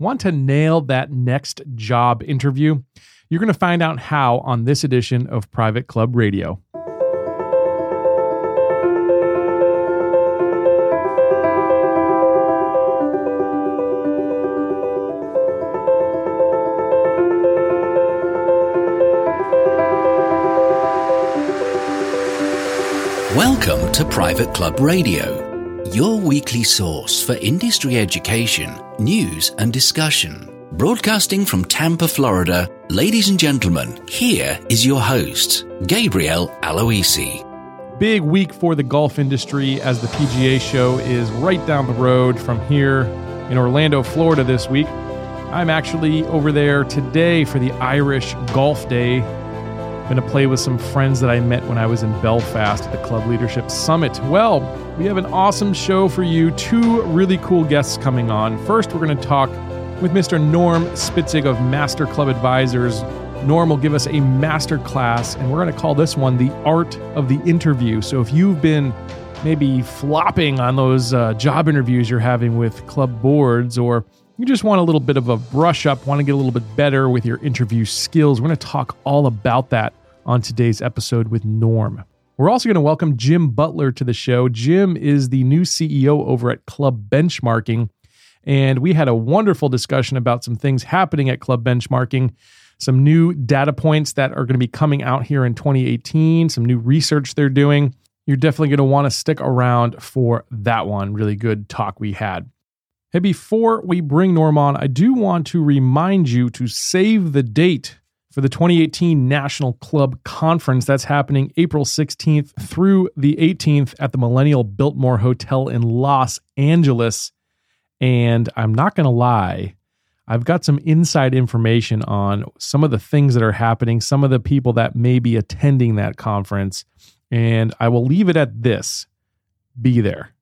Want to nail that next job interview? You're going to find out how on this edition of Private Club Radio. Welcome to Private Club Radio, your weekly source for industry education, news, and discussion. Broadcasting from Tampa, Florida, ladies and gentlemen, here is your host, Gabriel Aloisi. Big week for the golf industry as the PGA show is right down the road from here in Orlando, Florida this week. I'm actually over there today for the Irish Golf Day to play with some friends that I met when I was in Belfast at the Club Leadership Summit. Well, we have an awesome show for you. Two really cool guests coming on. First, we're going to talk with Mr. Norm Spitzig of Master Club Advisors. Norm will give us a master class, and we're going to call this one the art of the interview. So if you've been maybe flopping on those uh, job interviews you're having with club boards, or you just want a little bit of a brush up, want to get a little bit better with your interview skills, we're going to talk all about that on today's episode with Norm. We're also going to welcome Jim Butler to the show. Jim is the new CEO over at Club Benchmarking. And we had a wonderful discussion about some things happening at Club Benchmarking, some new data points that are going to be coming out here in 2018, some new research they're doing. You're definitely going to want to stick around for that one. Really good talk we had. Hey, before we bring Norm on, I do want to remind you to save the date for the 2018 National Club Conference. That's happening April 16th through the 18th at the Millennium Biltmore Hotel in Los Angeles. And I'm not going to lie, I've got some inside information on some of the things that are happening, some of the people that may be attending that conference. And I will leave it at this be there,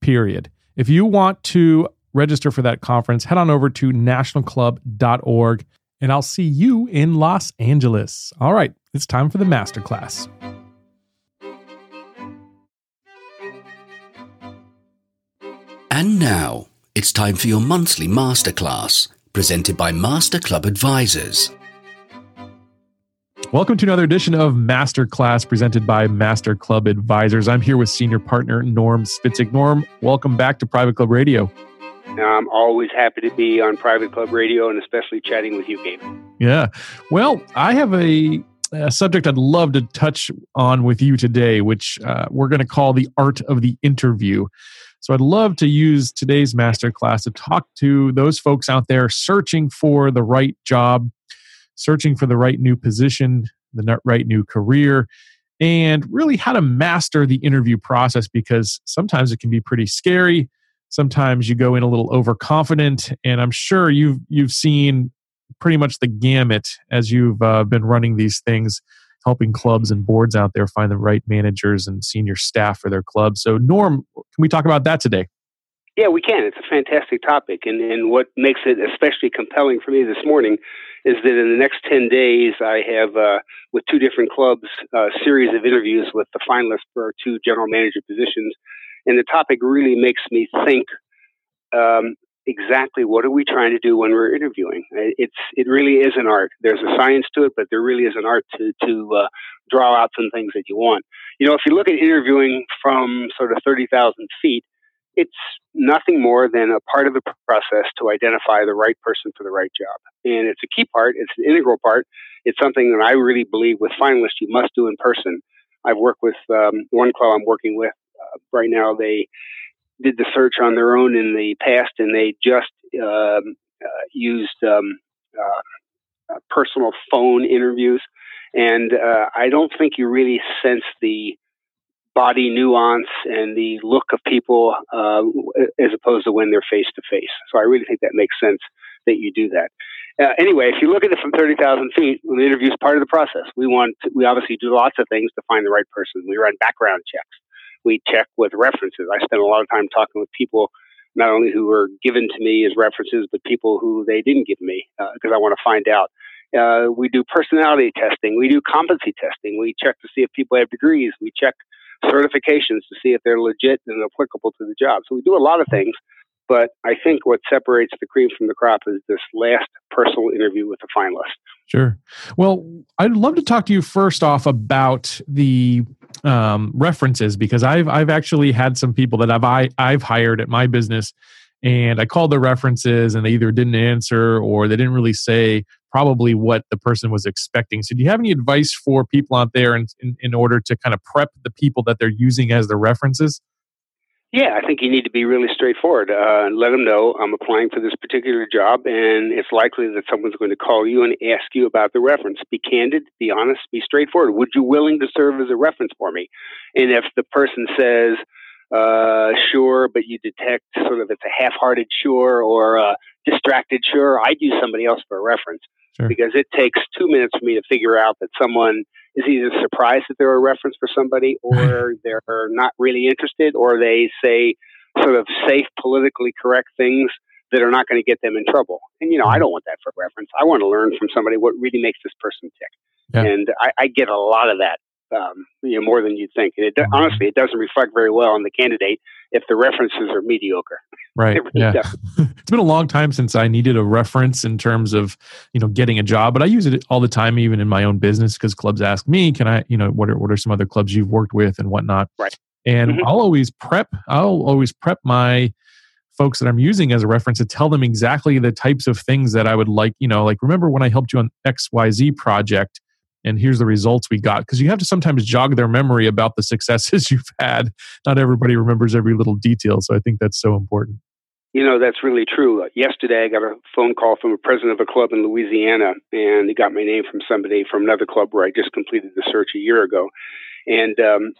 period. If you want to register for that conference, head on over to nationalclub.org and I'll see you in Los Angeles. All right, it's time for the masterclass. And now, it's time for your monthly masterclass, presented by Master Club Advisors. Welcome to another edition of Masterclass presented by Master Club Advisors. I'm here with senior partner Norm Spitzig. Norm, welcome back to Private Club Radio. I'm always happy to be on Private Club Radio and especially chatting with you, Gabe. Yeah. Well, I have a, a subject I'd love to touch on with you today, which uh, we're going to call the art of the interview. So I'd love to use today's masterclass to talk to those folks out there searching for the right job, searching for the right new position, the right new career, and really how to master the interview process because sometimes it can be pretty scary sometimes you go in a little overconfident and i'm sure you've you've seen pretty much the gamut as you've uh, been running these things helping clubs and boards out there find the right managers and senior staff for their clubs so norm can we talk about that today? Yeah we can. It's a fantastic topic and, and what makes it especially compelling for me this morning is that in the next 10 days i have uh, with two different clubs a series of interviews with the finalists for two general manager positions and the topic really makes me think um, exactly what are we trying to do when we're interviewing. It's it really is an art. There's a science to it, but there really is an art to to uh, draw out some things that you want. You know, if you look at interviewing from sort of thirty thousand feet, it's nothing more than a part of the process to identify the right person for the right job, and it's a key part. It's an integral part. It's something that I really believe with finalists you must do in person. I've worked with um, one club I'm working with right now they did the search on their own in the past, and they just um, uh, used um, uh, uh personal phone interviews. And uh, I don't think you really sense the body nuance and the look of people uh, as opposed to when they're face to face. So I really think that makes sense that you do that. Uh, anyway, if you look at it from 30,000 feet, the interview is part of the process. We want, to, we obviously do lots of things to find the right person. We run background checks we check with references. I spend a lot of time talking with people, not only who were given to me as references, but people who they didn't give me because uh, I want to find out. Uh, we do personality testing. We do competency testing. We check to see if people have degrees. We check certifications to see if they're legit and applicable to the job. So we do a lot of things. But I think what separates the cream from the crop is this last personal interview with the finalist. Sure. Well, I'd love to talk to you first off about the um, references because I've I've actually had some people that I've I, I've hired at my business, and I called their references and they either didn't answer or they didn't really say probably what the person was expecting. So, do you have any advice for people out there in, in, in order to kind of prep the people that they're using as their references? Yeah, I think you need to be really straightforward. Uh, let them know I'm applying for this particular job, and it's likely that someone's going to call you and ask you about the reference. Be candid, be honest, be straightforward. Would you willing to serve as a reference for me? And if the person says, uh, sure, but you detect sort of it's a half-hearted sure or a distracted sure, I'd use somebody else for a reference sure. because it takes two minutes for me to figure out that someone is either surprised that they're a reference for somebody or they're not really interested or they say sort of safe, politically correct things that are not going to get them in trouble. And, you know, I mm-hmm. don't want that for reference. I want to learn from somebody what really makes this person tick. Yeah. And I, I, get a lot of that, um, you know, more than you'd think. And it, mm-hmm. honestly, it doesn't reflect very well on the candidate if the references are mediocre. Right. Yeah. it's been a long time since I needed a reference in terms of, you know, getting a job, but I use it all the time, even in my own business, because clubs ask me, can I, you know, what are, what are some other clubs you've worked with and whatnot? Right. And mm-hmm. I'll always prep, I'll always prep my folks that I'm using as a reference to tell them exactly the types of things that I would like, you know, like remember when I helped you on XYZ project, and here's the results we got. Because you have to sometimes jog their memory about the successes you've had. Not everybody remembers every little detail so i think that's so important. You know that's really true. Uh, yesterday i got a phone call from a president of a club in louisiana and he got my name from somebody from another club where i just completed the search a year ago. And um,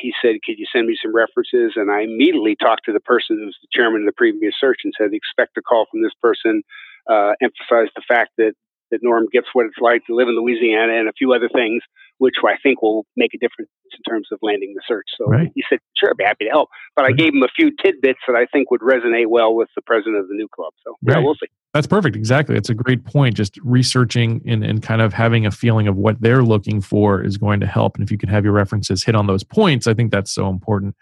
he said could you send me some references? And i immediately talked to the person who was the chairman of the previous search and said expect a call from this person. Uh, emphasized the fact that that Norm gets what it's like to live in Louisiana and a few other things, which I think will make a difference in terms of landing the search. So right. he said, sure, I'd be happy to help. But right. I gave him a few tidbits that I think would resonate well with the president of the new club. So right. yeah, we'll see. That's perfect. Exactly. It's a great point. Just researching and, and kind of having a feeling of what they're looking for is going to help. And if you can have your references hit on those points, I think that's so important.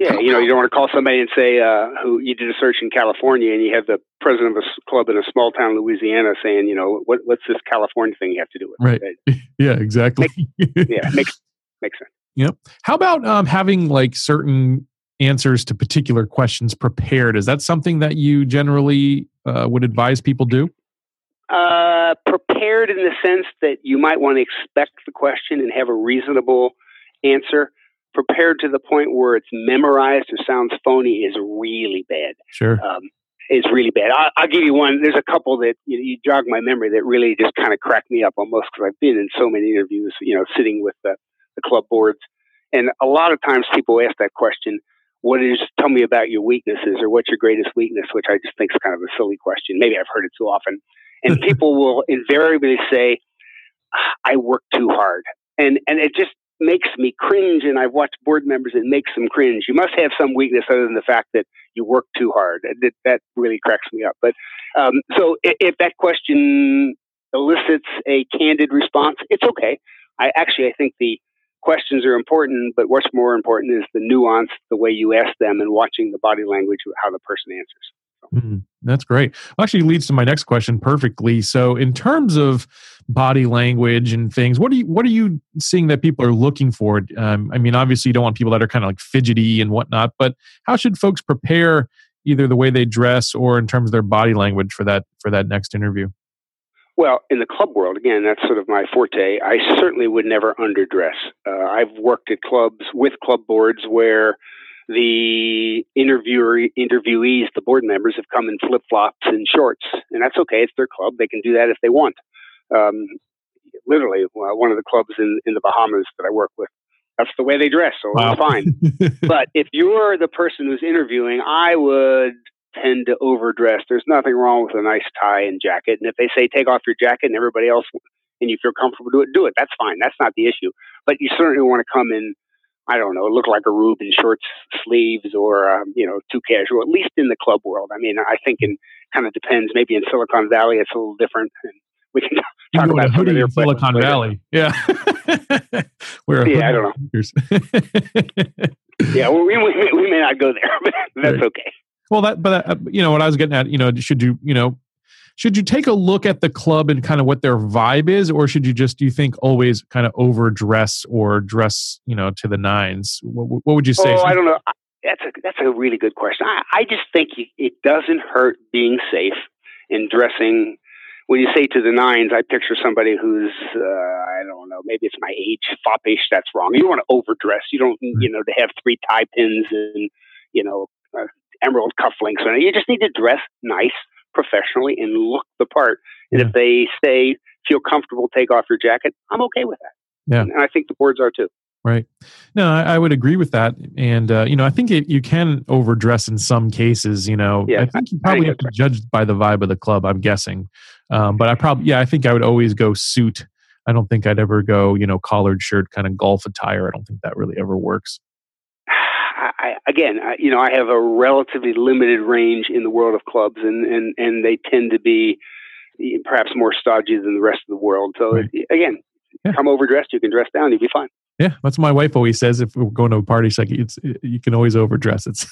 Yeah, you know, you don't want to call somebody and say uh, who you did a search in California, and you have the president of a club in a small town, Louisiana, saying, you know, what, what's this California thing you have to do with right? It? Yeah, exactly. Make, yeah, makes makes sense. Yep. How about um, having like certain answers to particular questions prepared? Is that something that you generally uh, would advise people do? Uh, prepared in the sense that you might want to expect the question and have a reasonable answer prepared to the point where it's memorized or sounds phony is really bad. Sure. Um, is really bad. I'll, I'll, give you one. There's a couple that you, you jog my memory that really just kind of cracked me up almost because I've been in so many interviews, you know, sitting with the, the club boards. And a lot of times people ask that question, what is, tell me about your weaknesses or what's your greatest weakness, which I just think is kind of a silly question. Maybe I've heard it too often. And people will invariably say, I work too hard. And, and it just, makes me cringe, and I've watched board members, it makes them cringe. You must have some weakness other than the fact that you work too hard. That, that really cracks me up. But um, so if, if that question elicits a candid response, it's okay. I actually I think the questions are important, but what's more important is the nuance, the way you ask them, and watching the body language how the person answers. Mm, that's great. Well, actually, leads to my next question perfectly. So, in terms of body language and things, what are you what are you seeing that people are looking for? Um, I mean, obviously, you don't want people that are kind of like fidgety and whatnot, but how should folks prepare either the way they dress or in terms of their body language for that for that next interview? Well, in the club world, again, that's sort of my forte. I certainly would never underdress. Uh, I've worked at clubs with club boards where the interviewer interviewees, the board members, have come in flip flops and shorts, and that's okay. It's their club; they can do that if they want. Um, literally, one of the clubs in in the Bahamas that I work with, that's the way they dress, so wow. it's fine. but if you're the person who's interviewing, I would tend to overdress. There's nothing wrong with a nice tie and jacket, and if they say take off your jacket and everybody else, and you feel comfortable do it, do it. That's fine. That's not the issue. But you certainly want to come in I don't know, look like a Rube in short sleeves or, um, you know, too casual, at least in the club world. I mean, I think it kind of depends. Maybe in Silicon Valley, it's a little different. And we can talk you about hoodie in Silicon later. Valley. Yeah. We're yeah, I don't know. yeah, well, we, we, we may not go there, but that's right. okay. Well, that, but uh, you know what I was getting at. You know, should you, you know, should you take a look at the club and kind of what their vibe is, or should you just, do you think, always kind of overdress or dress, you know, to the nines? What, what would you say? Oh, I don't know. That's a that's a really good question. I, I just think it doesn't hurt being safe in dressing when you say to the nines, I picture somebody who's uh, I don't know, maybe it's my age, foppish. That's wrong. You don't want to overdress. You don't, you know, to have three tie pins and you know uh, emerald cufflinks. And you just need to dress nice, professionally, and look the part. And if they say feel comfortable, take off your jacket. I'm okay with that. Yeah, and I think the boards are too. Right. No, I, I, would agree with that, and uh, you know, I think it, you can overdress in some cases. You know, yeah, I think you probably have to judge by the vibe of the club. I'm guessing, um, but I probably, yeah, I think I would always go suit. I don't think I'd ever go, you know, collared shirt, kind of golf attire. I don't think that really ever works. I, again, I, you know, I have a relatively limited range in the world of clubs, and and and they tend to be perhaps more stodgy than the rest of the world. So right. again, yeah. come overdressed, you can dress down, you'll be fine. Yeah, that's what my wife always says. If we're going to a party, she's like, "It's you can always overdress." It's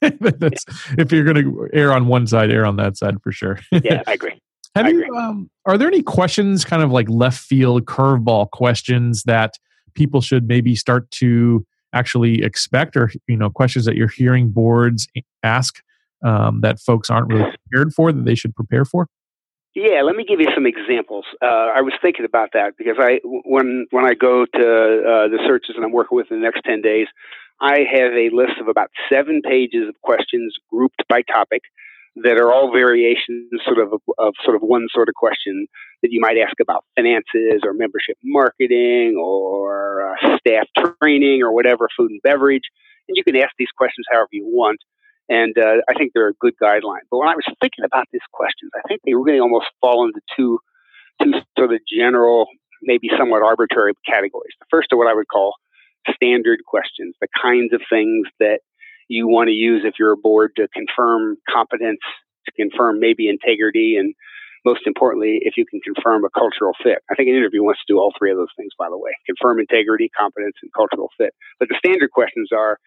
that's if you're going to err on one side, err on that side for sure. yeah, I agree. Have I you? Agree. Um, are there any questions, kind of like left field curveball questions that people should maybe start to actually expect, or you know, questions that you're hearing boards ask um, that folks aren't really prepared for that they should prepare for? Yeah, let me give you some examples. Uh, I was thinking about that because I, when when I go to uh, the searches and I'm working with in the next ten days, I have a list of about seven pages of questions grouped by topic that are all variations, sort of of sort of one sort of question that you might ask about finances or membership marketing or uh, staff training or whatever, food and beverage. And you can ask these questions however you want. And uh, I think they're a good guideline. But when I was thinking about these questions, I think they really almost fall into two, two sort of general, maybe somewhat arbitrary categories. The first are what I would call standard questions, the kinds of things that you want to use if you're a board to confirm competence, to confirm maybe integrity, and most importantly, if you can confirm a cultural fit. I think an interview wants to do all three of those things, by the way confirm integrity, competence, and cultural fit. But the standard questions are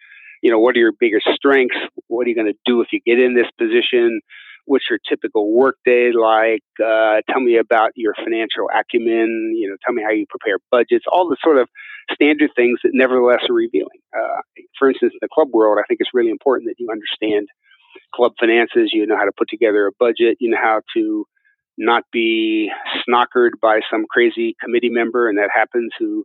you know, what are your biggest strengths? What are you going to do if you get in this position? What's your typical workday like? Uh, tell me about your financial acumen. You know, tell me how you prepare budgets. All the sort of standard things that nevertheless are revealing. Uh, for instance, in the club world, I think it's really important that you understand club finances. You know how to put together a budget. You know how to not be snockered by some crazy committee member, and that happens who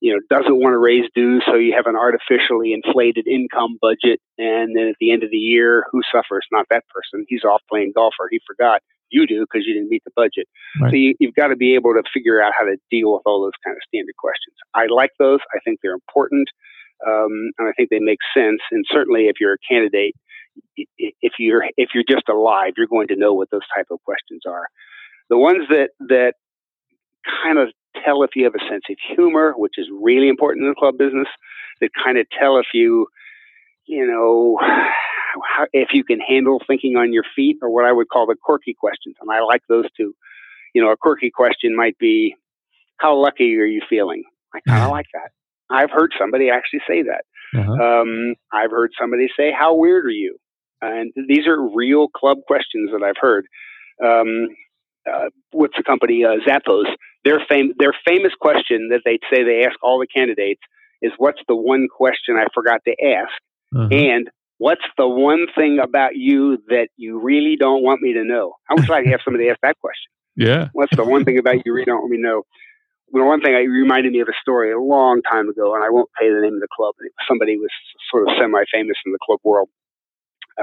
you know, doesn't want to raise dues, so you have an artificially inflated income budget, and then at the end of the year, who suffers? Not that person. He's off playing golf, or he forgot. You do because you didn't meet the budget. Right. So you, you've got to be able to figure out how to deal with all those kind of standard questions. I like those. I think they're important, um, and I think they make sense. And certainly, if you're a candidate, if you're if you're just alive, you're going to know what those type of questions are. The ones that that kind of tell if you have a sense of humor, which is really important in the club business. That kind of tell if you, you know, how, if you can handle thinking on your feet, or what I would call the quirky questions. And I like those too. You know, a quirky question might be, "How lucky are you feeling?" I kind of like that. I've heard somebody actually say that. Uh-huh. Um, I've heard somebody say, "How weird are you?" And these are real club questions that I've heard. Um, uh, what's the company uh, Zappos? Their fam- their famous question that they say they ask all the candidates is, "What's the one question I forgot to ask?" Uh-huh. And what's the one thing about you that you really don't want me to know? I wish I could have somebody ask that question. Yeah. What's the one thing about you really don't want me to know? Well, one thing I reminded me of a story a long time ago, and I won't say the name of the club. Somebody was sort of semi-famous in the club world.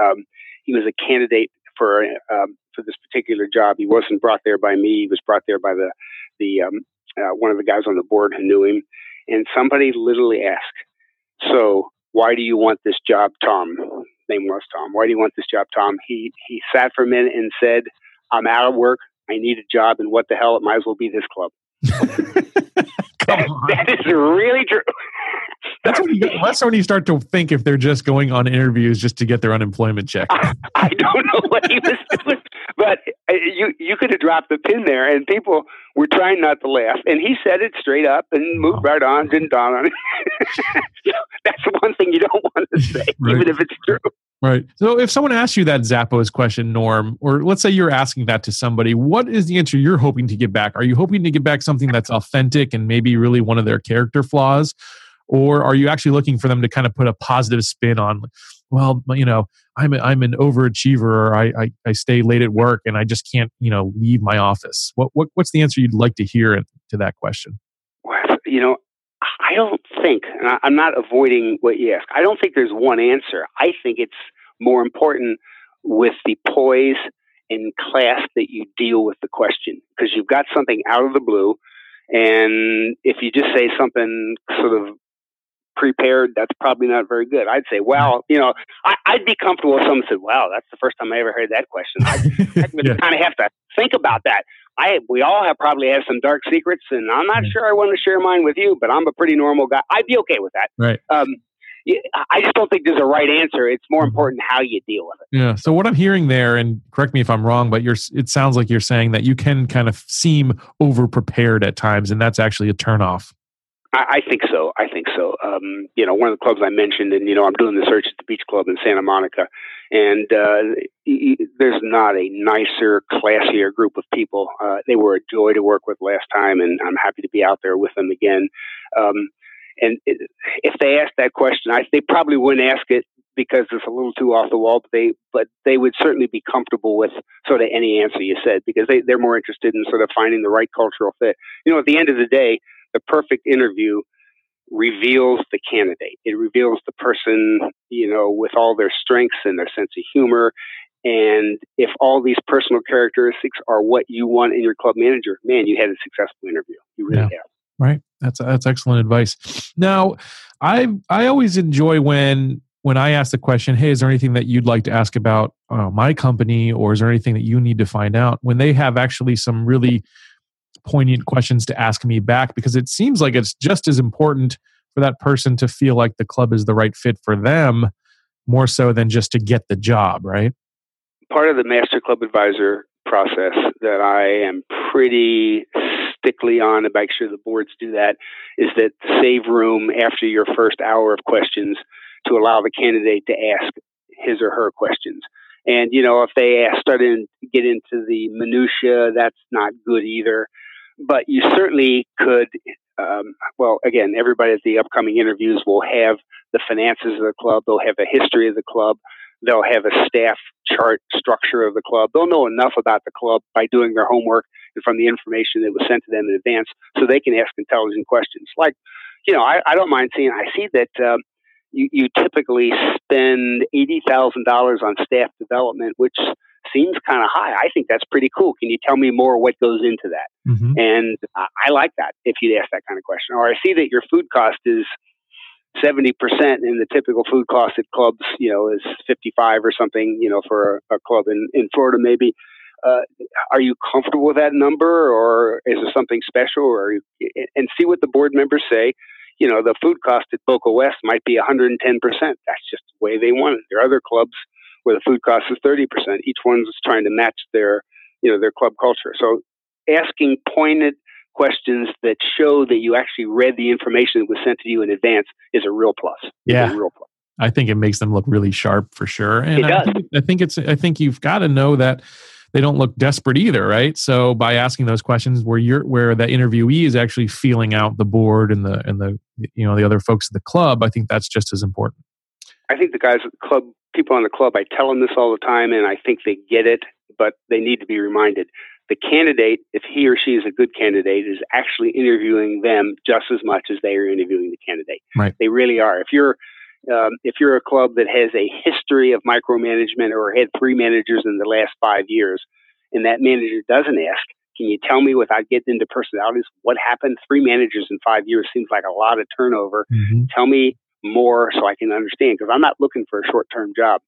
Um, he was a candidate for um, for this particular job. He wasn't brought there by me. He was brought there by the the um, uh, one of the guys on the board who knew him. And somebody literally asked, "So why do you want this job, Tom?" Name was Tom. Why do you want this job, Tom? He he sat for a minute and said, "I'm out of work. I need a job, and what the hell? It might as well be this club." that, that is really true. That's when, you, that's when you start to think if they're just going on interviews just to get their unemployment check. I, I don't know what he was doing, but uh, you you could have dropped the pin there, and people were trying not to laugh. And he said it straight up and moved right on, didn't dawn on it. that's the one thing you don't want to say, right. even if it's true. Right. So if someone asks you that Zappos question, Norm, or let's say you're asking that to somebody, what is the answer you're hoping to get back? Are you hoping to get back something that's authentic and maybe really one of their character flaws? Or are you actually looking for them to kind of put a positive spin on, well, you know, I'm a, I'm an overachiever or I, I, I stay late at work and I just can't, you know, leave my office. What, what what's the answer you'd like to hear to that question? You know, I don't think, I'm not avoiding what you ask. I don't think there's one answer. I think it's more important with the poise and class that you deal with the question because you've got something out of the blue. And if you just say something sort of prepared, that's probably not very good. I'd say, well, you know, I, would be comfortable if someone said, wow, that's the first time I ever heard that question. I, I yeah. kind of have to think about that. I we all have probably have some dark secrets, and I'm not sure I want to share mine with you, but I'm a pretty normal guy. I'd be okay with that. Right. Um, I just don't think there's a right answer. It's more mm-hmm. important how you deal with it. Yeah. So what I'm hearing there, and correct me if I'm wrong, but you're it sounds like you're saying that you can kind of seem over prepared at times, and that's actually a turnoff. I, I think so. I think so. Um, you know, one of the clubs I mentioned, and you know, I'm doing the search at the Beach Club in Santa Monica, and uh, there's not a nicer, classier group of people. Uh, they were a joy to work with last time, and I'm happy to be out there with them again. Um, and if they ask that question, I, they probably wouldn't ask it because it's a little too off the wall. But they, but they would certainly be comfortable with sort of any answer you said because they, they're more interested in sort of finding the right cultural fit. You know, at the end of the day, the perfect interview reveals the candidate. It reveals the person, you know, with all their strengths and their sense of humor. And if all these personal characteristics are what you want in your club manager, man, you had a successful interview. You really yeah. have. Right. That's that's excellent advice. Now, I I always enjoy when when I ask the question, "Hey, is there anything that you'd like to ask about uh, my company, or is there anything that you need to find out?" When they have actually some really poignant questions to ask me back, because it seems like it's just as important for that person to feel like the club is the right fit for them, more so than just to get the job. Right. Part of the Master Club Advisor process that I am pretty stickly on to make sure the boards do that is that save room after your first hour of questions to allow the candidate to ask his or her questions. And you know, if they start to get into the minutia, that's not good either. But you certainly could. Um, well, again, everybody at the upcoming interviews will have the finances of the club. They'll have a history of the club. They'll have a staff chart structure of the club. They'll know enough about the club by doing their homework and from the information that was sent to them in advance so they can ask intelligent questions. Like, you know, I, I don't mind seeing, I see that um, you, you typically spend $80,000 on staff development, which seems kind of high. I think that's pretty cool. Can you tell me more what goes into that? Mm-hmm. And I, I like that if you'd ask that kind of question. Or I see that your food cost is 70% in the typical food cost at clubs, you know, is 55 or something, you know, for a, a club in, in Florida, maybe. Uh, are you comfortable with that number or is there something special or you, and see what the board members say you know the food cost at boca west might be 110% that's just the way they want it there are other clubs where the food cost is 30% each one's trying to match their you know their club culture so asking pointed questions that show that you actually read the information that was sent to you in advance is a real plus. Yeah. real plus. I think it makes them look really sharp for sure. And it does. I think, I think it's I think you've got to know that they don't look desperate either, right? So by asking those questions where you're where the interviewee is actually feeling out the board and the and the you know the other folks at the club, I think that's just as important. I think the guys at the club, people on the club, I tell them this all the time, and I think they get it, but they need to be reminded the candidate, if he or she is a good candidate, is actually interviewing them just as much as they are interviewing the candidate. Right. They really are. If you're um, if you're a club that has a history of micromanagement or had three managers in the last five years, and that manager doesn't ask, can you tell me without getting into personalities what happened? Three managers in five years seems like a lot of turnover. Mm-hmm. Tell me more so I can understand because I'm not looking for a short term job.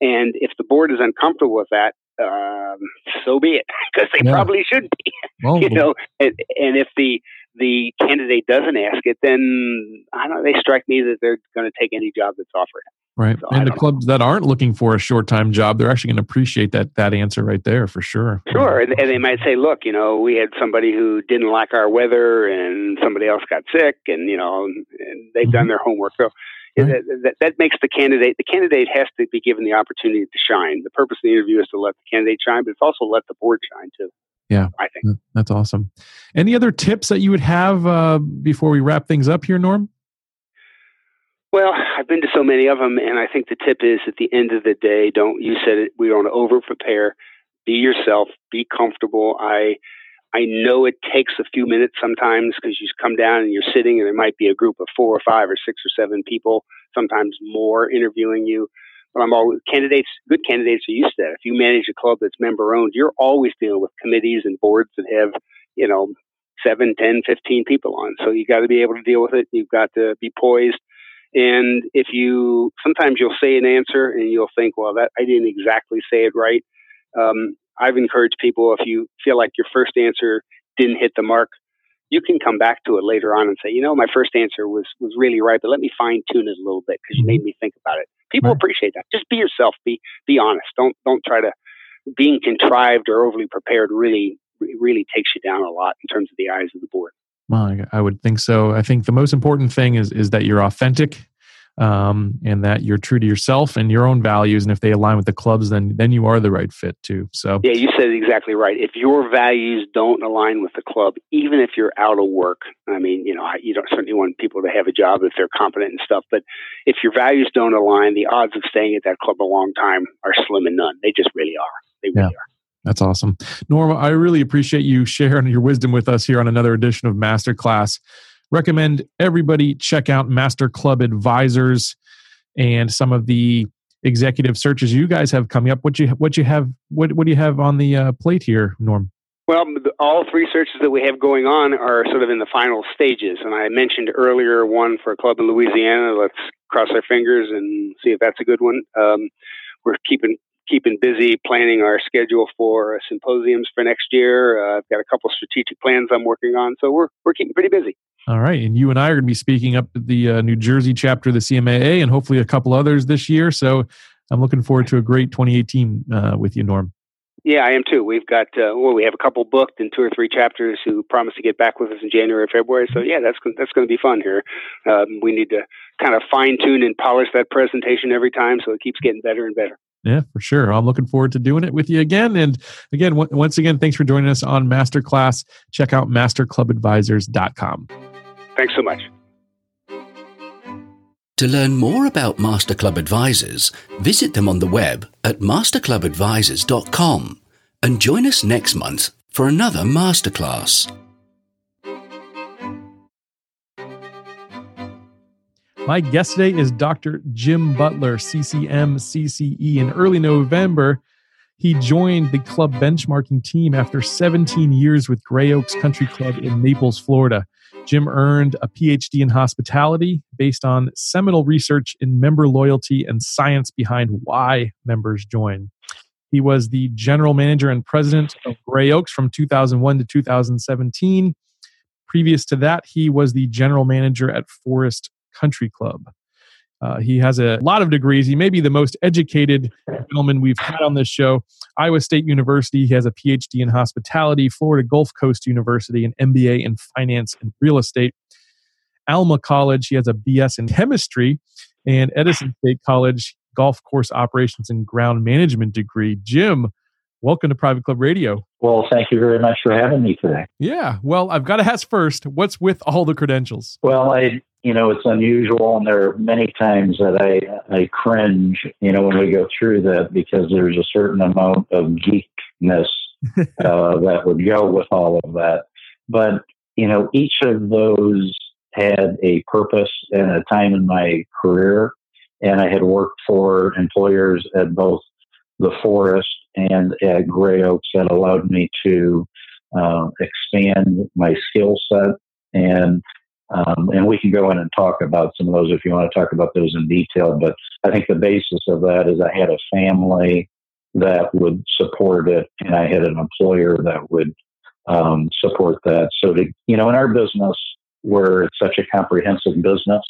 And if the board is uncomfortable with that, um, so be it, because they yeah. probably should be. Well, you know, and, and if the the candidate doesn't ask it, then I don't. They strike me that they're going to take any job that's offered. Right, so and the clubs know. that aren't looking for a short time job, they're actually going to appreciate that that answer right there for sure. Sure, and, they might say, "Look, you know, we had somebody who didn't like our weather, and somebody else got sick, and you know, and they've mm-hmm. done their homework." So Right. That, that, that, makes the candidate, the candidate has to be given the opportunity to shine. The purpose of the interview is to let the candidate shine, but it's also let the board shine too. Yeah. I think. That's awesome. Any other tips that you would have uh, before we wrap things up here, Norm? Well, I've been to so many of them, and I think the tip is at the end of the day, don't you said it? We don't over prepare. Be yourself. Be comfortable. I I know it takes a few minutes sometimes because you come down and you're sitting, and there might be a group of four or five or six or seven people, sometimes more, interviewing you. But I'm always candidates. Good candidates are used to that. If you manage a club that's member owned, you're always dealing with committees and boards that have, you know, seven, ten, fifteen people on. So you got to be able to deal with it. You've got to be poised and if you sometimes you'll say an answer and you'll think, well, that I didn't exactly say it right. Um, I've encouraged people if you feel like your first answer didn't hit the mark, you can come back to it later on and say, you know, my first answer was was really right, but let me fine tune it a little bit because you made me think about it. People right. appreciate that. Just be yourself. Be be honest. Don't don't try to being contrived or overly prepared. Really really takes you down a lot in terms of the eyes of the board. Well, I would think so. I think the most important thing is is that you're authentic, um, and that you're true to yourself and your own values. And if they align with the clubs, then then you are the right fit too. So yeah, you said exactly right. If your values don't align with the club, even if you're out of work, I mean, you know, you don't certainly want people to have a job if they're competent and stuff. But if your values don't align, the odds of staying at that club a long time are slim and none. They just really are. They really yeah. are. That's awesome. Norma, I really appreciate you sharing your wisdom with us here on another edition of Masterclass. Recommend everybody check out Master Club Advisors and some of the executive searches you guys have coming up. What you what you have what what do you have on the uh, plate here, Norm? Well, all three searches that we have going on are sort of in the final stages. And I mentioned earlier one for a club in Louisiana. Let's cross our fingers and see if that's a good one. Um, we're keeping keeping busy planning our schedule for symposiums for next year. Uh, I've got a couple strategic plans I'm working on, so we're we're keeping pretty busy. All right, and you and I are going to be speaking up at the uh, New Jersey chapter of the CMAA, and hopefully a couple others this year. So I'm looking forward to a great 2018 uh, with you, Norm. Yeah, I am too. We've got uh, well, we have a couple booked and two or three chapters who promise to get back with us in January or February. So yeah, that's that's going to be fun here. Um, we need to kind of fine tune and polish that presentation every time, so it keeps getting better and better. Yeah, for sure. I'm looking forward to doing it with you again. And again, w- once again, thanks for joining us on Masterclass. Check out masterclubadvisors.com. Thanks so much. To learn more about Master Club Advisors, visit them on the web at masterclubadvisors.com and join us next month for another masterclass. My guest today is Dr. Jim Butler, CCM, CCE. In early November, he joined the club benchmarking team after 17 years with Grey Oaks Country Club in Naples, Florida. Jim earned a PhD in hospitality based on seminal research in member loyalty and science behind why members join. He was the general manager and president of Grey Oaks from 2001 to 2017. Previous to that, he was the general manager at Forest Country Club. Uh, he has a lot of degrees. He may be the most educated gentleman we've had on this show. Iowa State University, he has a PhD in hospitality, Florida Gulf Coast University, an MBA in finance and real estate. Alma College, he has a BS in chemistry, and Edison State College, golf course operations and ground management degree. Jim, welcome to Private Club Radio. Well, thank you very much for having me today. Yeah. Well, I've got to ask first, what's with all the credentials? Well, I you know, it's unusual, and there are many times that I I cringe, you know, when we go through that because there's a certain amount of geekness uh, that would go with all of that. But you know, each of those had a purpose and a time in my career, and I had worked for employers at both the Forest and at Grey Oaks that allowed me to uh, expand my skill set and um, and we can go in and talk about some of those if you want to talk about those in detail. But I think the basis of that is I had a family that would support it, and I had an employer that would um, support that. So, to, you know, in our business, where it's such a comprehensive business,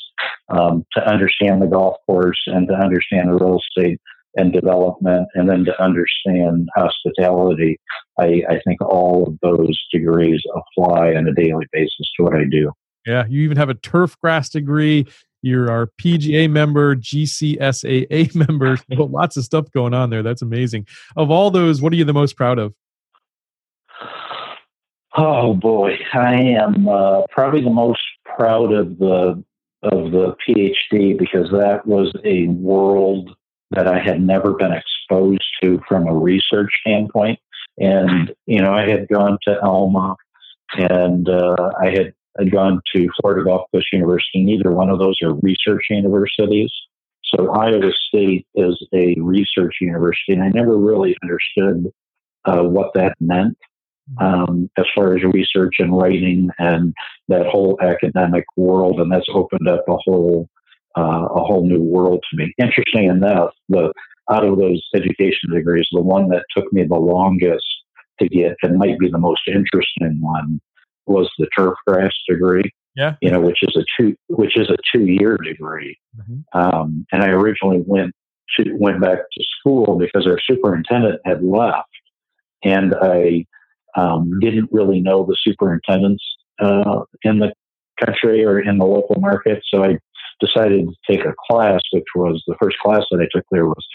um, to understand the golf course and to understand the real estate and development, and then to understand hospitality, I, I think all of those degrees apply on a daily basis to what I do. Yeah, you even have a turf grass degree. You're our PGA member, GCSAA member. So lots of stuff going on there. That's amazing. Of all those, what are you the most proud of? Oh boy, I am uh, probably the most proud of the of the PhD because that was a world that I had never been exposed to from a research standpoint. And you know, I had gone to Alma, and uh, I had had gone to Florida Gulf Coast University. Neither one of those are research universities. So Iowa State is a research university, and I never really understood uh, what that meant um, as far as research and writing and that whole academic world, and that's opened up a whole uh, a whole new world to me. Interesting enough, the out of those education degrees, the one that took me the longest to get and might be the most interesting one was the turfgrass degree. Yeah, you know, which is a two which is a two year degree. Mm-hmm. Um, and I originally went to, went back to school because our superintendent had left, and I um, didn't really know the superintendents uh, in the country or in the local market. So I decided to take a class, which was the first class that I took there was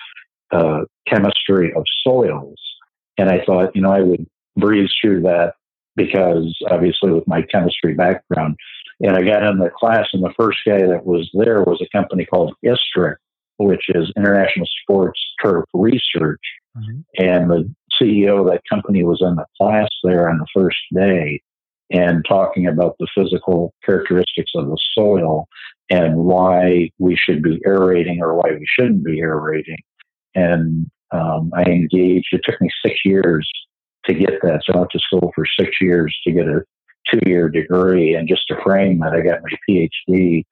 uh, chemistry of soils. And I thought, you know, I would breeze through that because obviously with my chemistry background. And I got in the class, and the first guy that was there was a company called ISTRIC, which is International Sports Turf Research. Mm-hmm. And the CEO of that company was in the class there on the first day and talking about the physical characteristics of the soil and why we should be aerating or why we shouldn't be aerating. And um, I engaged, it took me six years to get that. So I went to school for six years to get a two year degree. And just to frame that, I got my PhD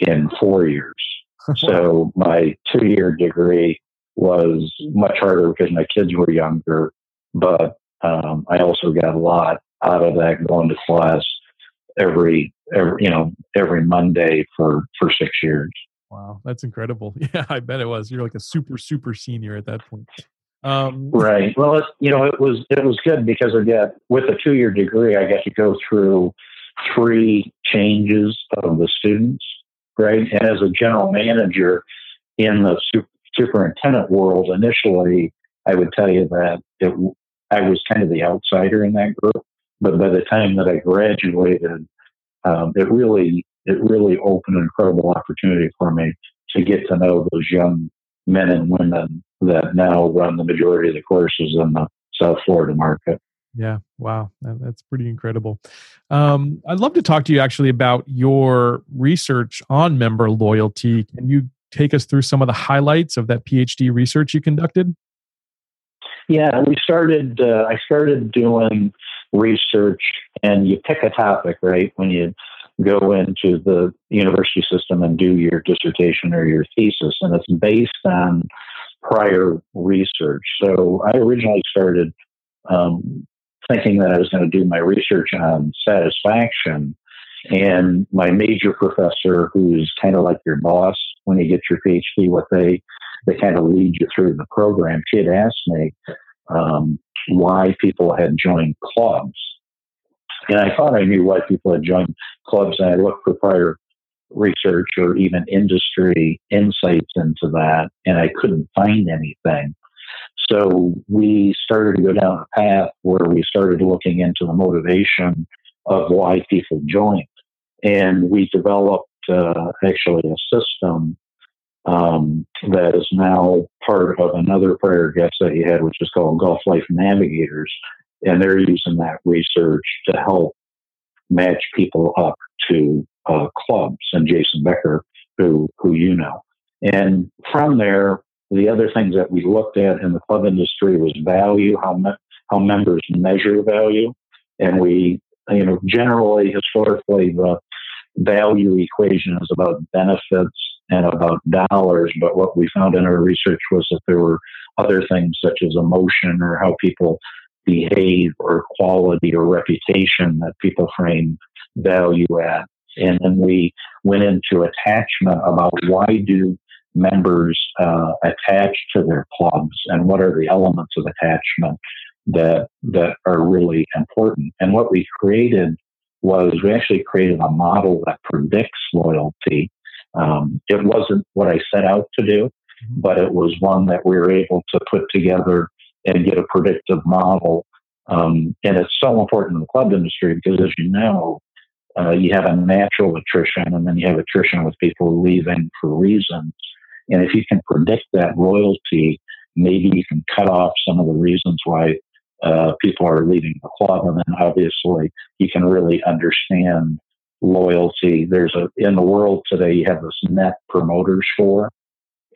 in four years. so my two year degree was much harder because my kids were younger, but um, I also got a lot out of that going to class every, every you know every Monday for for six years. Wow, that's incredible. Yeah, I bet it was. You're like a super super senior at that point. Um, right. Well, it, you know, it was it was good because I got with a two year degree, I got to go through three changes of the students. Right, and as a general manager in the super, superintendent world, initially, I would tell you that it, I was kind of the outsider in that group. But by the time that I graduated, um, it really it really opened an incredible opportunity for me to get to know those young men and women that now run the majority of the courses in the South Florida market. Yeah, wow, that's pretty incredible. Um, I'd love to talk to you actually about your research on member loyalty. Can you take us through some of the highlights of that PhD research you conducted? Yeah, we started. Uh, I started doing research, and you pick a topic, right? When you go into the university system and do your dissertation or your thesis, and it's based on prior research. So I originally started um, thinking that I was going to do my research on satisfaction. And my major professor, who's kind of like your boss when you get your PhD, what they they kind of lead you through the program. She had asked me um, why people had joined clubs, and I thought I knew why people had joined clubs, and I looked for prior research or even industry insights into that, and I couldn't find anything. So we started to go down a path where we started looking into the motivation of why people joined. And we developed uh, actually a system um, that is now part of another prior guest that he had, which is called Golf Life Navigators. And they're using that research to help match people up to uh, clubs and Jason Becker, who who you know. And from there, the other things that we looked at in the club industry was value, how me- how members measure value, and we you know generally historically the value equation is about benefits and about dollars. But what we found in our research was that there were other things such as emotion or how people behave or quality or reputation that people frame value at. And then we went into attachment about why do members uh, attach to their clubs and what are the elements of attachment that that are really important. And what we created was we actually created a model that predicts loyalty Um, it wasn't what I set out to do, mm-hmm. but it was one that we were able to put together and get a predictive model. Um, and it's so important in the club industry because, as you know, uh, you have a natural attrition and then you have attrition with people leaving for reasons. And if you can predict that loyalty, maybe you can cut off some of the reasons why uh, people are leaving the club. And then obviously you can really understand loyalty. There's a, in the world today, you have this net promoter score,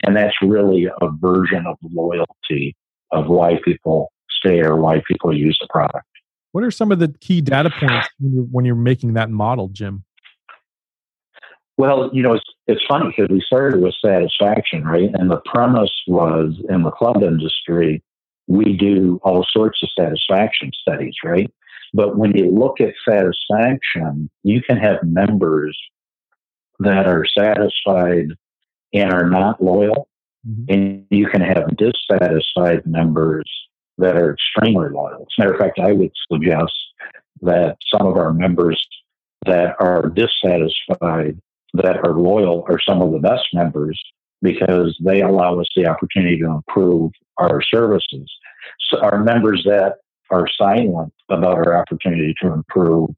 and that's really a version of loyalty of why people stay or why people use the product. What are some of the key data points when you're, when you're making that model, Jim? Well, you know, it's, it's funny because we started with satisfaction, right? And the premise was in the club industry, we do all sorts of satisfaction studies, right? But when you look at satisfaction, you can have members that are satisfied and are not loyal, mm-hmm. and you can have dissatisfied members that are extremely loyal. As a matter of fact, I would suggest that some of our members that are dissatisfied, that are loyal, are some of the best members because they allow us the opportunity to improve our services. So our members that are silent about our opportunity to improve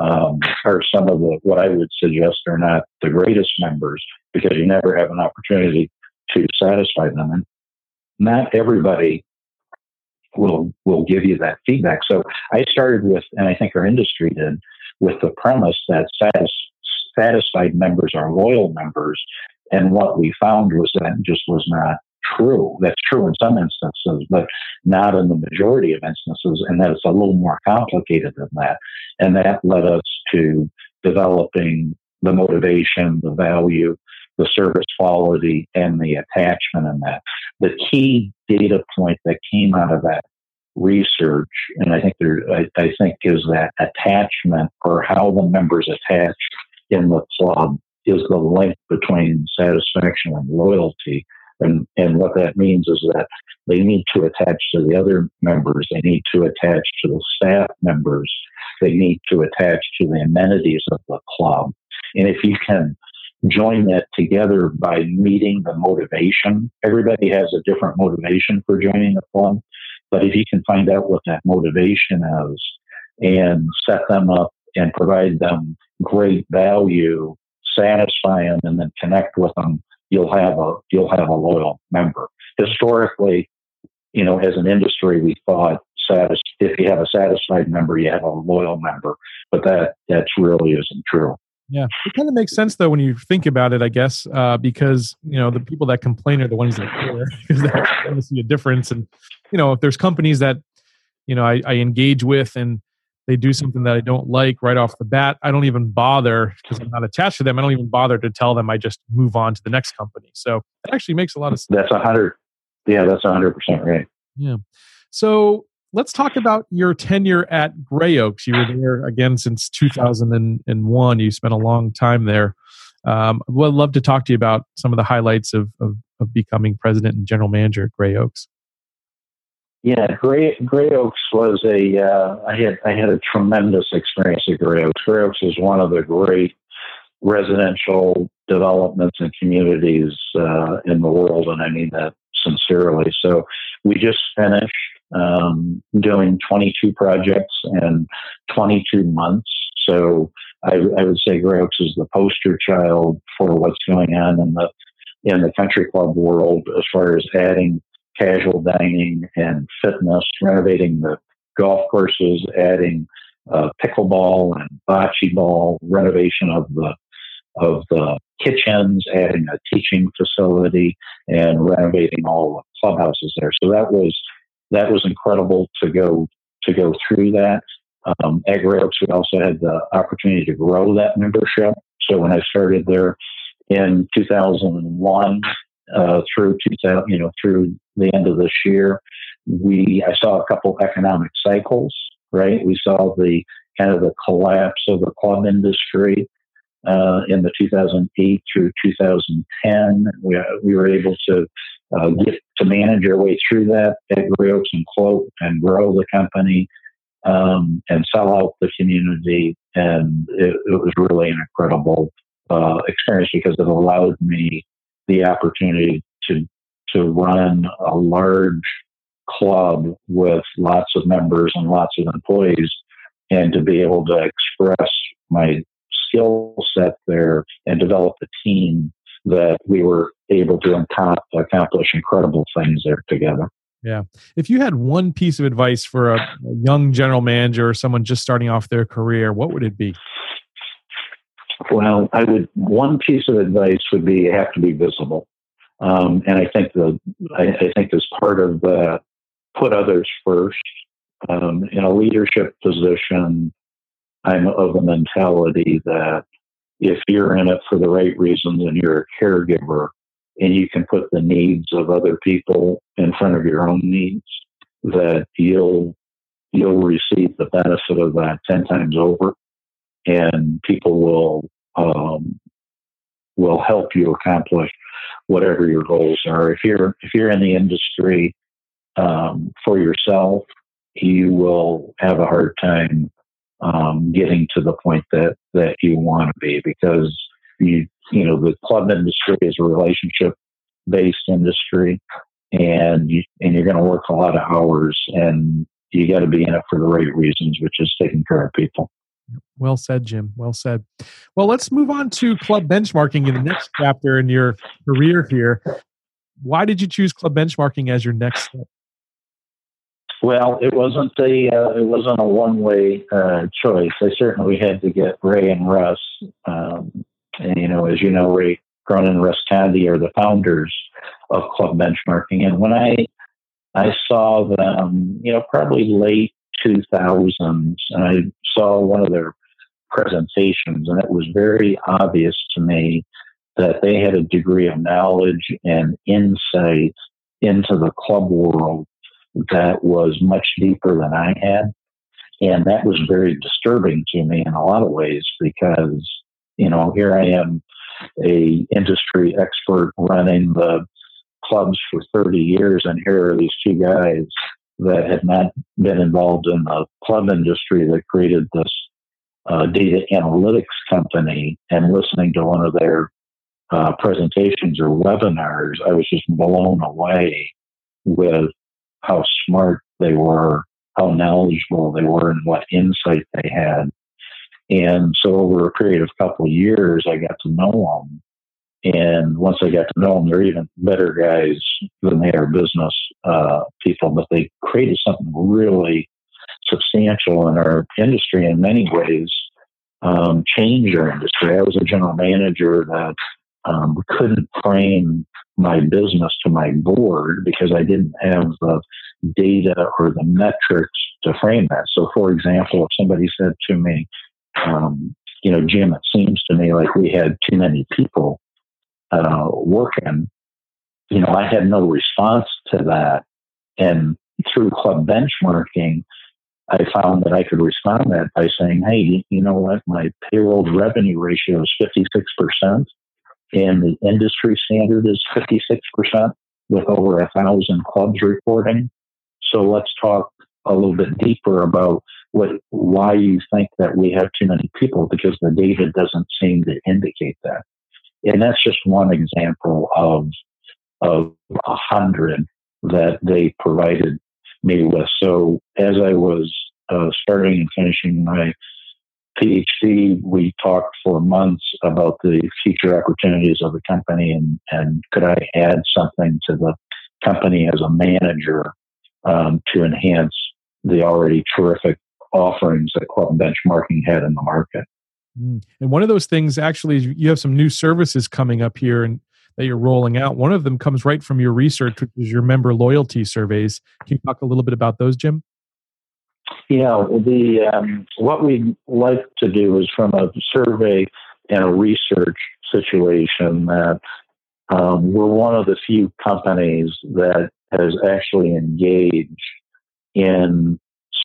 um, are some of the what I would suggest are not the greatest members because you never have an opportunity to satisfy them. And not everybody will will give you that feedback. So I started with, and I think our industry did, with the premise that satis, satisfied members are loyal members. And what we found was that just was not true. That's true in some instances, but not in the majority of instances, and that it's a little more complicated than that. And that led us to developing the motivation, the value, the service quality, and the attachment and that. The key data point that came out of that research, and I think there, I, I think is that attachment or how the members attach in the club is the link between satisfaction and loyalty. And, and what that means is that they need to attach to the other members. They need to attach to the staff members. They need to attach to the amenities of the club. And if you can join that together by meeting the motivation, everybody has a different motivation for joining the club. But if you can find out what that motivation is and set them up and provide them great value, satisfy them, and then connect with them you'll have a you'll have a loyal member. Historically, you know, as an industry, we thought satis- if you have a satisfied member, you have a loyal member, but that that's really isn't true. Yeah, it kind of makes sense though when you think about it, I guess, uh, because you know the people that complain are the ones that care because they want to see a difference. And you know, if there's companies that you know I, I engage with and they do something that I don't like right off the bat, I don't even bother because I'm not attached to them. I don't even bother to tell them. I just move on to the next company. So it actually makes a lot of sense. That's a hundred. Yeah, that's a hundred percent right. Yeah. So let's talk about your tenure at Grey Oaks. You were there again since 2001. You spent a long time there. Um, I'd love to talk to you about some of the highlights of, of, of becoming president and general manager at Grey Oaks. Yeah, Grey, Grey Oaks was a. Uh, I had I had a tremendous experience at Grey Oaks. Grey Oaks is one of the great residential developments and communities uh, in the world, and I mean that sincerely. So we just finished um, doing 22 projects in 22 months. So I, I, would say Oaks is the poster child for what's going on in the in the country club world as far as adding casual dining and fitness, renovating the golf courses, adding uh, pickleball and bocce ball, renovation of the of the kitchens, adding a teaching facility, and renovating all the clubhouses there. So that was that was incredible to go to go through that. Um, at we also had the opportunity to grow that membership. So when I started there in 2001, uh, through 2000, you know, through the end of this year, we I saw a couple economic cycles. Right, we saw the kind of the collapse of the club industry uh, in the 2008 through 2010. We, we were able to uh, get to manage our way through that and Cloak and grow the company um, and sell out the community. And it, it was really an incredible uh, experience because it allowed me the opportunity to to run a large club with lots of members and lots of employees and to be able to express my skill set there and develop a team that we were able to accomplish incredible things there together. Yeah. If you had one piece of advice for a, young general manager or someone just starting off their career, what would it be? Well, I would. One piece of advice would be you have to be visible, um, and I think the I, I think as part of the put others first um, in a leadership position. I'm of the mentality that if you're in it for the right reasons and you're a caregiver and you can put the needs of other people in front of your own needs, that you'll you'll receive the benefit of that ten times over, and people will um, will help you accomplish whatever your goals are. If you're if you're in the industry um, for yourself, you will have a hard time um, getting to the point that that you want to be because you you know the club industry is a relationship based industry and you and you're going to work a lot of hours and you got to be in it for the right reasons which is taking care of people. Well said jim. Well said. Well let's move on to club benchmarking in the next chapter in your career here. Why did you choose club benchmarking as your next step well, it wasn't a uh, it wasn't a one way uh, choice. I certainly had to get Ray and Russ. Um, and you know, as you know, Ray Cronin and Russ Tandy are the founders of Club Benchmarking. And when I I saw them, you know, probably late 2000s, and I saw one of their presentations, and it was very obvious to me that they had a degree of knowledge and insight into the club world that was much deeper than I had. And that was very disturbing to me in a lot of ways because, you know, here I am, a industry expert running the clubs for 30 years, and here are these two guys that had not been involved in the club industry that created this uh, data analytics company and listening to one of their uh, presentations or webinars, I was just blown away with how smart they were, how knowledgeable they were, and what insight they had. And so over a period of a couple of years, I got to know them. And once I got to know them, they're even better guys than they are business uh, people, but they created something really substantial in our industry in many ways, um, change our industry. I was a general manager that um, couldn't frame my business to my board because I didn't have the data or the metrics to frame that. So, for example, if somebody said to me, um, you know, Jim, it seems to me like we had too many people uh, working, you know, I had no response to that. And through club benchmarking, I found that I could respond to that by saying, hey, you know what? My payroll revenue ratio is 56% and the industry standard is 56% with over a thousand clubs reporting. So let's talk a little bit deeper about what why you think that we have too many people because the data doesn't seem to indicate that. And that's just one example of of a hundred that they provided me with. So as I was uh, starting and finishing my PhD, we talked for months about the future opportunities of the company and, and could I add something to the company as a manager um, to enhance the already terrific offerings that Club Benchmarking had in the market. Mm. And one of those things actually is you have some new services coming up here and that you're rolling out. One of them comes right from your research, which is your member loyalty surveys. Can you talk a little bit about those, Jim? Yeah, the um, what we like to do is from a survey and a research situation that um, we're one of the few companies that has actually engaged in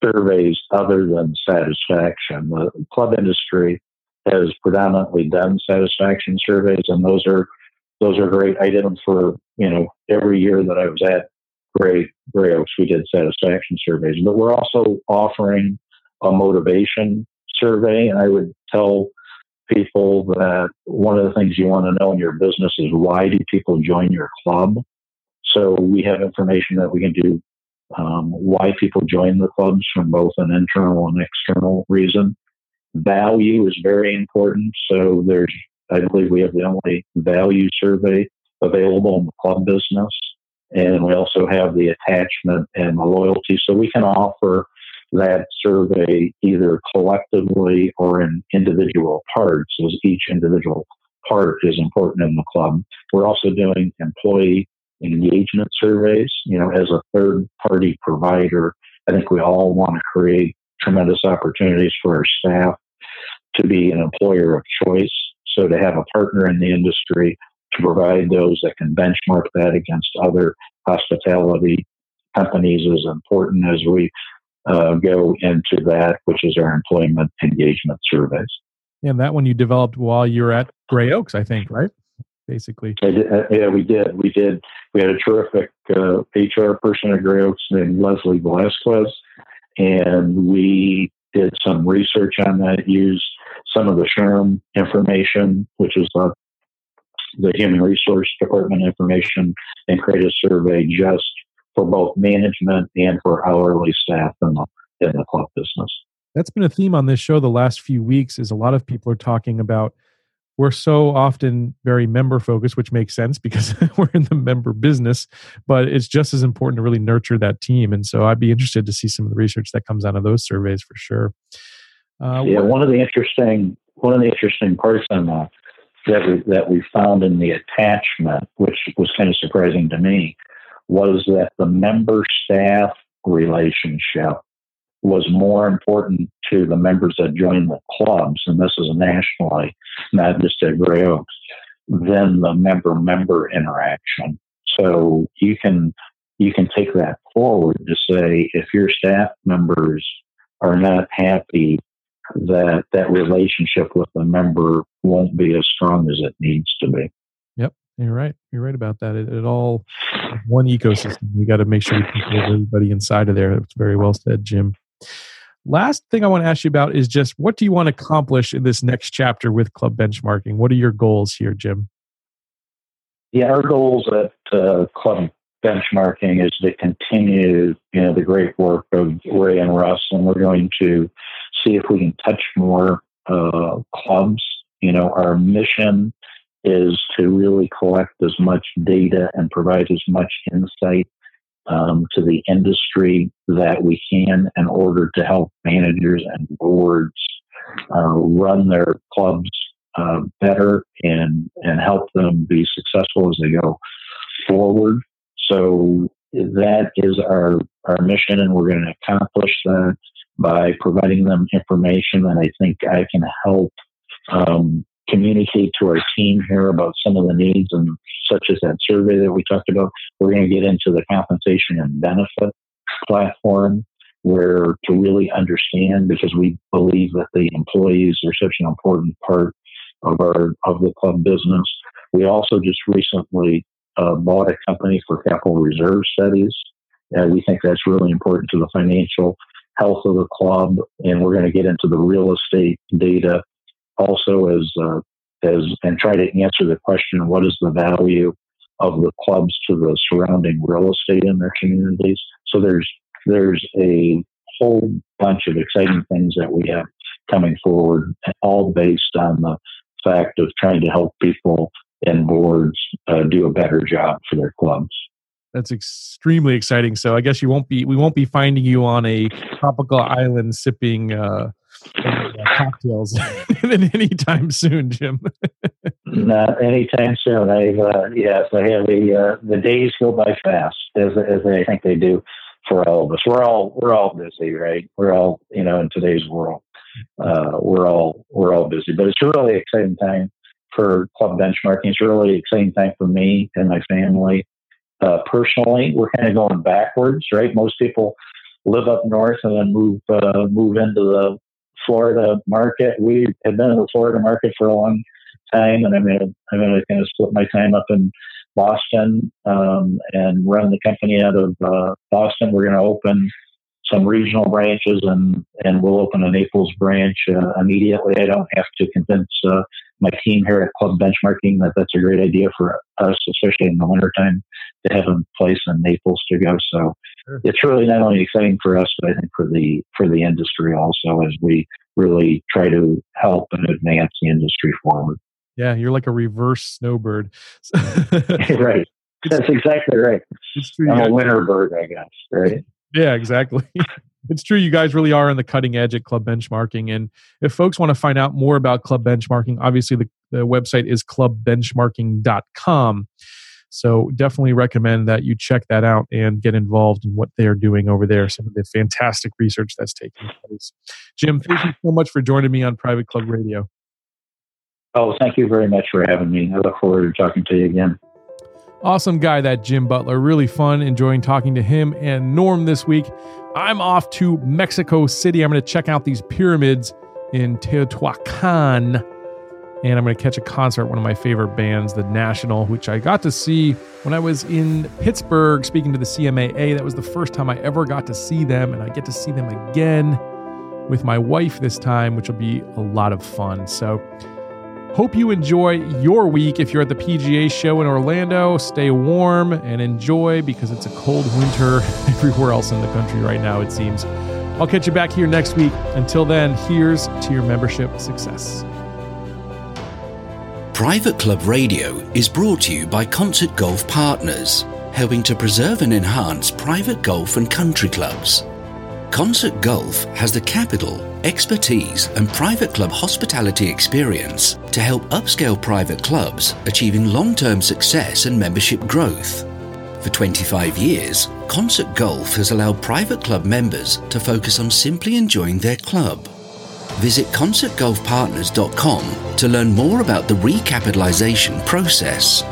surveys other than satisfaction. The club industry has predominantly done satisfaction surveys, and those are those are great. I did them for you know every year that I was at Grey, Grey Oaks, we did satisfaction surveys, but we're also offering a motivation survey. And I would tell people that one of the things you want to know in your business is why do people join your club? So we have information that we can do um, why people join the clubs from both an internal and external reason. Value is very important. So there's, I believe we have the only value survey available in the club business. And we also have the attachment and the loyalty. So we can offer that survey either collectively or in individual parts, as each individual part is important in the club. We're also doing employee engagement surveys. You know, as a third party provider, I think we all want to create tremendous opportunities for our staff to be an employer of choice. So to have a partner in the industry to provide those that can benchmark that against other hospitality companies is important as we uh, go into that, which is our employment engagement surveys. And that one you developed while you were at Grey Oaks, I think, right? Basically. Did, uh, yeah, we did. We did. We had a terrific uh, HR person at Grey Oaks named Leslie Velasquez, and we did some research on that, used some of the SHRM information, which is the, the human resource department information, and create a survey just for both management and for hourly staff in the, in the club business. That's been a theme on this show the last few weeks is a lot of people are talking about we're so often very member focused, which makes sense because we're in the member business, but it's just as important to really nurture that team. And so I'd be interested to see some of the research that comes out of those surveys for sure. Uh, yeah, one of the interesting one of the interesting parts on that that we, that we found in the attachment, which was kind of surprising to me, was that the member staff relationship was more important to the members that joined the clubs, and this is nationally, not just at Grey Oaks, than the member member interaction. So you can you can take that forward to say if your staff members are not happy that that relationship with the member won't be as strong as it needs to be. Yep, you're right. You're right about that. It, it all one ecosystem. We got to make sure we keep everybody inside of there. It's very well said, Jim. Last thing I want to ask you about is just what do you want to accomplish in this next chapter with club benchmarking? What are your goals here, Jim? Yeah, our goals at uh, club benchmarking is to continue, you know, the great work of Ray and Russ, and we're going to see if we can touch more uh, clubs. You know, our mission is to really collect as much data and provide as much insight um, to the industry that we can in order to help managers and boards uh, run their clubs uh, better and and help them be successful as they go forward. That is our our mission, and we're going to accomplish that by providing them information. And I think I can help um, communicate to our team here about some of the needs and such as that survey that we talked about. We're going to get into the compensation and benefit platform where to really understand because we believe that the employees are such an important part of our of the club business. We also just recently uh, bought a company for capital reserve studies. and we think that's really important to the financial health of the club, and we're going to get into the real estate data also as uh, as and try to answer the question: What is the value of the clubs to the surrounding real estate in their communities? So there's there's a whole bunch of exciting things that we have coming forward, all based on the fact of trying to help people and boards uh, do a better job for their clubs. That's extremely exciting. So I guess you won't be we won't be finding you on a tropical island sipping uh, uh, cocktails anytime soon, Jim. Not anytime soon. I've uh, yes, I have the uh, the days go by fast as as I think they do for all of us. We're all we're all busy, right? We're all you know in today's world, uh, we're all we're all busy. But it's a really exciting time for club benchmarking. It's a really exciting time for me and my family. Uh, personally, we're kind of going backwards, right? Most people live up north and then move uh, move into the Florida market. We have been in the Florida market for a long time, and I'm to I'm to kind of split my time up in Boston um, and run the company out of uh, Boston. We're going to open some regional branches, and and we'll open a Naples branch uh, immediately. I don't have to convince uh, my team here at Club Benchmarking that that's a great idea for us, especially in the wintertime, to have a place in Naples to go. So sure. it's really not only exciting for us, but I think for the for the industry also as we really try to help and advance the industry forward. Yeah, you're like a reverse snowbird. right. That's exactly right. I'm a winter bird, I guess. Right. Yeah, exactly. it's true. You guys really are on the cutting edge at Club Benchmarking. And if folks want to find out more about Club Benchmarking, obviously the, the website is clubbenchmarking.com. So definitely recommend that you check that out and get involved in what they are doing over there. Some of the fantastic research that's taking place. Jim, thank you so much for joining me on Private Club Radio. Oh, thank you very much for having me. I look forward to talking to you again. Awesome guy, that Jim Butler. Really fun, enjoying talking to him and Norm this week. I'm off to Mexico City. I'm going to check out these pyramids in Teotihuacan. And I'm going to catch a concert, one of my favorite bands, The National, which I got to see when I was in Pittsburgh speaking to the CMAA. That was the first time I ever got to see them, and I get to see them again with my wife this time, which will be a lot of fun. So, Hope you enjoy your week. If you're at the PGA show in Orlando, stay warm and enjoy because it's a cold winter everywhere else in the country right now, it seems. I'll catch you back here next week. Until then, here's to your membership success. Private Club Radio is brought to you by Concert Golf Partners, helping to preserve and enhance private golf and country clubs. Concert Golf has the capital, expertise, and private club hospitality experience to help upscale private clubs achieving long term success and membership growth. For 25 years, Concert Golf has allowed private club members to focus on simply enjoying their club. Visit concertgolfpartners.com to learn more about the recapitalization process